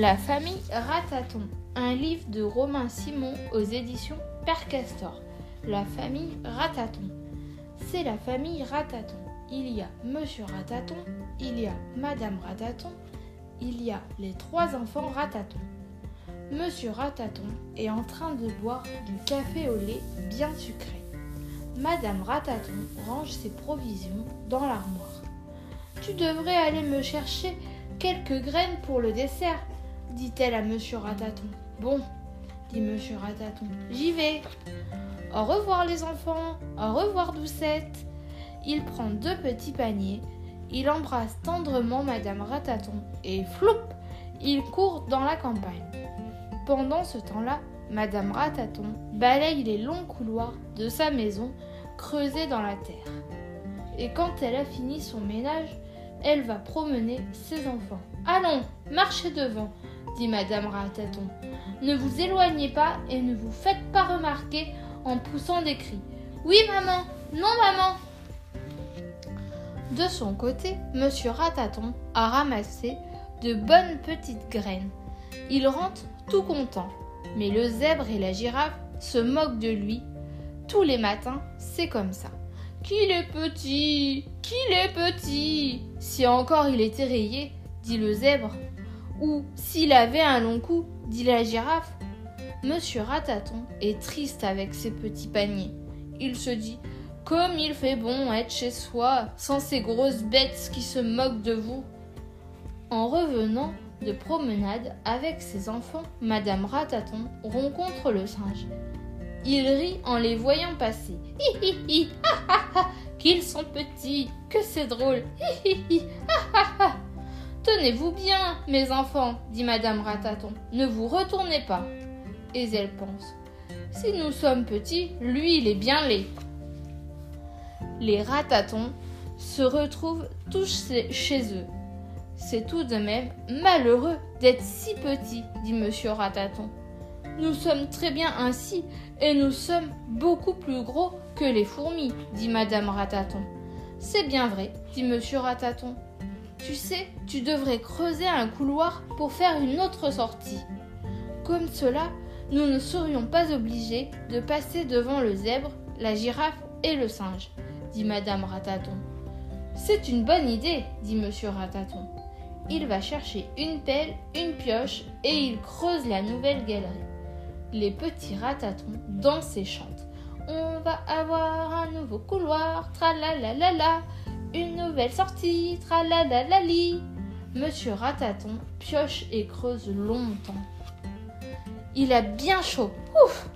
La famille Rataton, un livre de Romain Simon aux éditions Père Castor. La famille Rataton. C'est la famille Rataton. Il y a Monsieur Rataton, il y a Madame Rataton, il y a les trois enfants Rataton. Monsieur Rataton est en train de boire du café au lait bien sucré. Madame Rataton range ses provisions dans l'armoire. Tu devrais aller me chercher quelques graines pour le dessert, dit-elle à Monsieur Rataton. Bon, dit Monsieur Rataton, j'y vais. Au revoir les enfants, au revoir Doucette. Il prend deux petits paniers, il embrasse tendrement Madame Rataton et floup, il court dans la campagne. Pendant ce temps-là, Madame Rataton balaye les longs couloirs de sa maison creusée dans la terre. Et quand elle a fini son ménage, elle va promener ses enfants. Allons, marchez devant, dit Madame Rataton. Ne vous éloignez pas et ne vous faites pas remarquer en poussant des cris. Oui, maman, non, maman. De son côté, Monsieur Rataton a ramassé de bonnes petites graines. Il rentre tout content, mais le zèbre et la girafe se moquent de lui. Tous les matins, c'est comme ça. Qu'il est petit, qu'il est petit. Si encore il était rayé, dit le zèbre, ou s'il avait un long cou, dit la girafe. Monsieur Rataton est triste avec ses petits paniers. Il se dit Comme il fait bon être chez soi, sans ces grosses bêtes qui se moquent de vous. En revenant de promenade avec ses enfants, Madame Rataton rencontre le singe. Il rit en les voyant passer. Hi hi hi, ha ha ha, qu'ils sont petits, que c'est drôle. Hi hi hi, ha ha ha. Tenez-vous bien, mes enfants, dit Madame Rataton. Ne vous retournez pas. Et elle pense. Si nous sommes petits, lui, il est bien laid. Les ratatons se retrouvent tous chez eux. C'est tout de même malheureux d'être si petits, dit Monsieur Rataton. Nous sommes très bien ainsi, et nous sommes beaucoup plus gros que les fourmis, dit Madame Rataton. C'est bien vrai, dit Monsieur Rataton. Tu sais, tu devrais creuser un couloir pour faire une autre sortie. Comme cela, nous ne serions pas obligés de passer devant le zèbre, la girafe et le singe, dit Madame Rataton. C'est une bonne idée, dit Monsieur Rataton. Il va chercher une pelle, une pioche et il creuse la nouvelle galerie. Les petits ratatons dansent et chantent. On va avoir un nouveau couloir, tralalalala, une nouvelle sortie, tralalalali. Monsieur Rataton pioche et creuse longtemps. Il a bien chaud. Ouf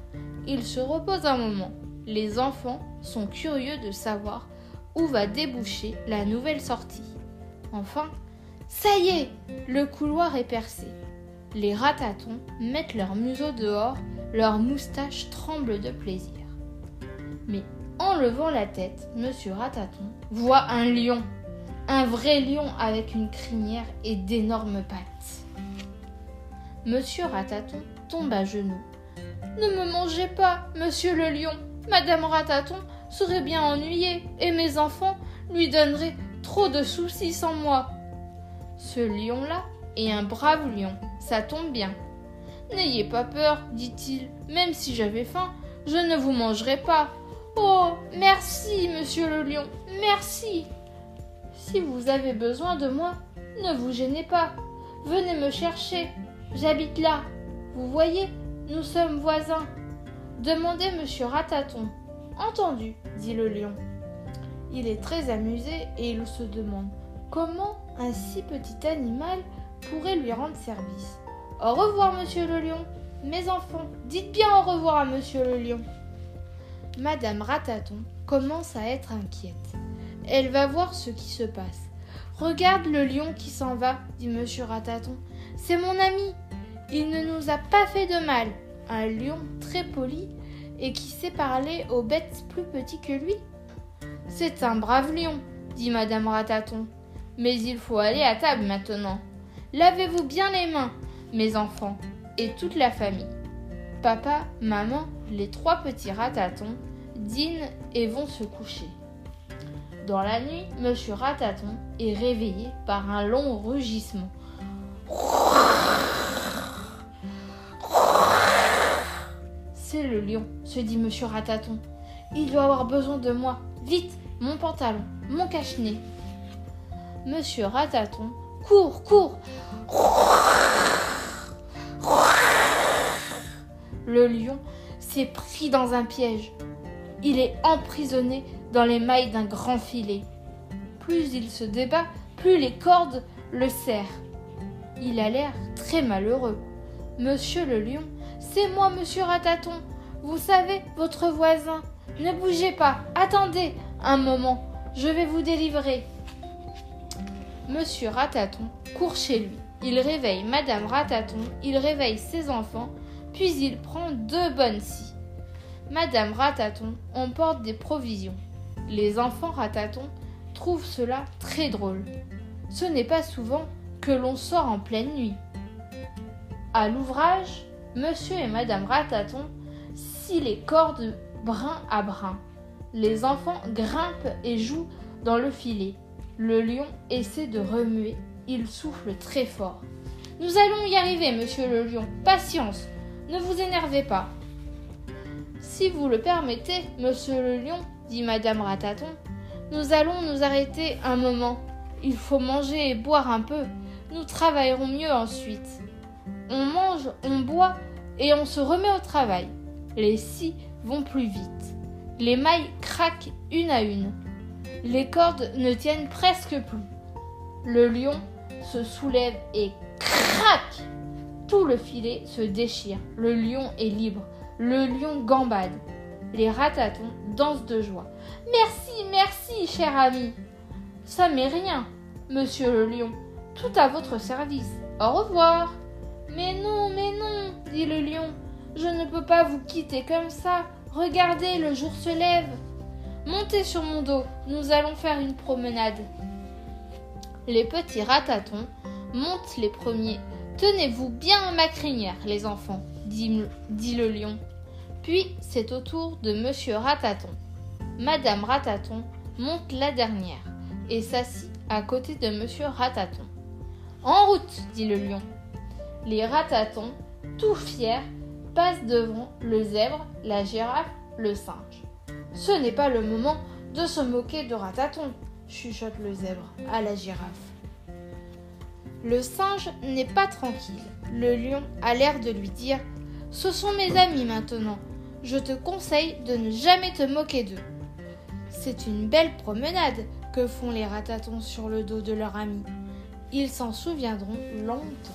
Il se repose un moment. Les enfants sont curieux de savoir où va déboucher la nouvelle sortie. Enfin, ça y est Le couloir est percé. Les ratatons mettent leur museau dehors, leurs moustaches tremblent de plaisir. Mais en levant la tête, Monsieur Rataton voit un lion, un vrai lion avec une crinière et d'énormes pattes. Monsieur Rataton tombe à genoux. Ne me mangez pas, monsieur le lion. Madame Rataton serait bien ennuyée et mes enfants lui donneraient trop de soucis sans moi. Ce lion-là est un brave lion, ça tombe bien. N'ayez pas peur, dit-il, même si j'avais faim, je ne vous mangerai pas. Oh, merci, monsieur le lion, merci. Si vous avez besoin de moi, ne vous gênez pas. Venez me chercher. J'habite là. Vous voyez, nous sommes voisins. Demandez monsieur Rataton. Entendu, dit le lion. Il est très amusé et il se demande comment un si petit animal pourrait lui rendre service. Au revoir, monsieur le lion. Mes enfants, dites bien au revoir à monsieur le lion. Madame Rataton commence à être inquiète. Elle va voir ce qui se passe. Regarde le lion qui s'en va, dit monsieur Rataton. C'est mon ami. Il ne nous a pas fait de mal. Un lion très poli et qui sait parler aux bêtes plus petits que lui. C'est un brave lion, dit Madame Rataton. Mais il faut aller à table maintenant. Lavez-vous bien les mains, mes enfants, et toute la famille. Papa, maman, les trois petits ratatons dînent et vont se coucher. Dans la nuit, Monsieur Rataton est réveillé par un long rugissement. C'est le lion, se dit Monsieur Rataton. Il doit avoir besoin de moi. Vite, mon pantalon, mon cache-nez. Monsieur Rataton court, court. Le lion s'est pris dans un piège. Il est emprisonné dans les mailles d'un grand filet. Plus il se débat, plus les cordes le serrent. Il a l'air très malheureux. Monsieur le lion, c'est moi, monsieur Rataton. Vous savez, votre voisin. Ne bougez pas, attendez un moment, je vais vous délivrer. Monsieur Rataton court chez lui. Il réveille Madame Rataton, il réveille ses enfants, puis il prend deux bonnes scies. Madame Rataton emporte des provisions. Les enfants Rataton trouvent cela très drôle. Ce n'est pas souvent que l'on sort en pleine nuit. À l'ouvrage, Monsieur et Madame Rataton scient les cordes brin à brin. Les enfants grimpent et jouent dans le filet. Le lion essaie de remuer. Il souffle très fort. Nous allons y arriver, monsieur le lion. Patience. Ne vous énervez pas. Si vous le permettez, monsieur le lion, dit madame Rataton, nous allons nous arrêter un moment. Il faut manger et boire un peu. Nous travaillerons mieux ensuite. On mange, on boit et on se remet au travail. Les scies vont plus vite. Les mailles craquent une à une. Les cordes ne tiennent presque plus. Le lion se soulève et craque. Tout le filet se déchire. Le lion est libre. Le lion gambade. Les ratatons dansent de joie. Merci, merci, cher ami. Ça m'est rien, monsieur le lion. Tout à votre service. Au revoir. Mais non, mais non, dit le lion. Je ne peux pas vous quitter comme ça. Regardez, le jour se lève. Montez sur mon dos, nous allons faire une promenade. Les petits ratatons montent les premiers. Tenez-vous bien à ma crinière, les enfants, dit, le lion. Puis c'est au tour de Monsieur Rataton. Madame Rataton monte la dernière et s'assit à côté de Monsieur Rataton. En route, dit le lion. Les ratatons, tout fiers, passent devant le zèbre, la girafe, le singe. Ce n'est pas le moment de se moquer de Rataton, chuchote le zèbre à la girafe. Le singe n'est pas tranquille. Le lion a l'air de lui dire Ce sont mes amis maintenant. Je te conseille de ne jamais te moquer d'eux. C'est une belle promenade que font les ratatons sur le dos de leur ami. Ils s'en souviendront longtemps.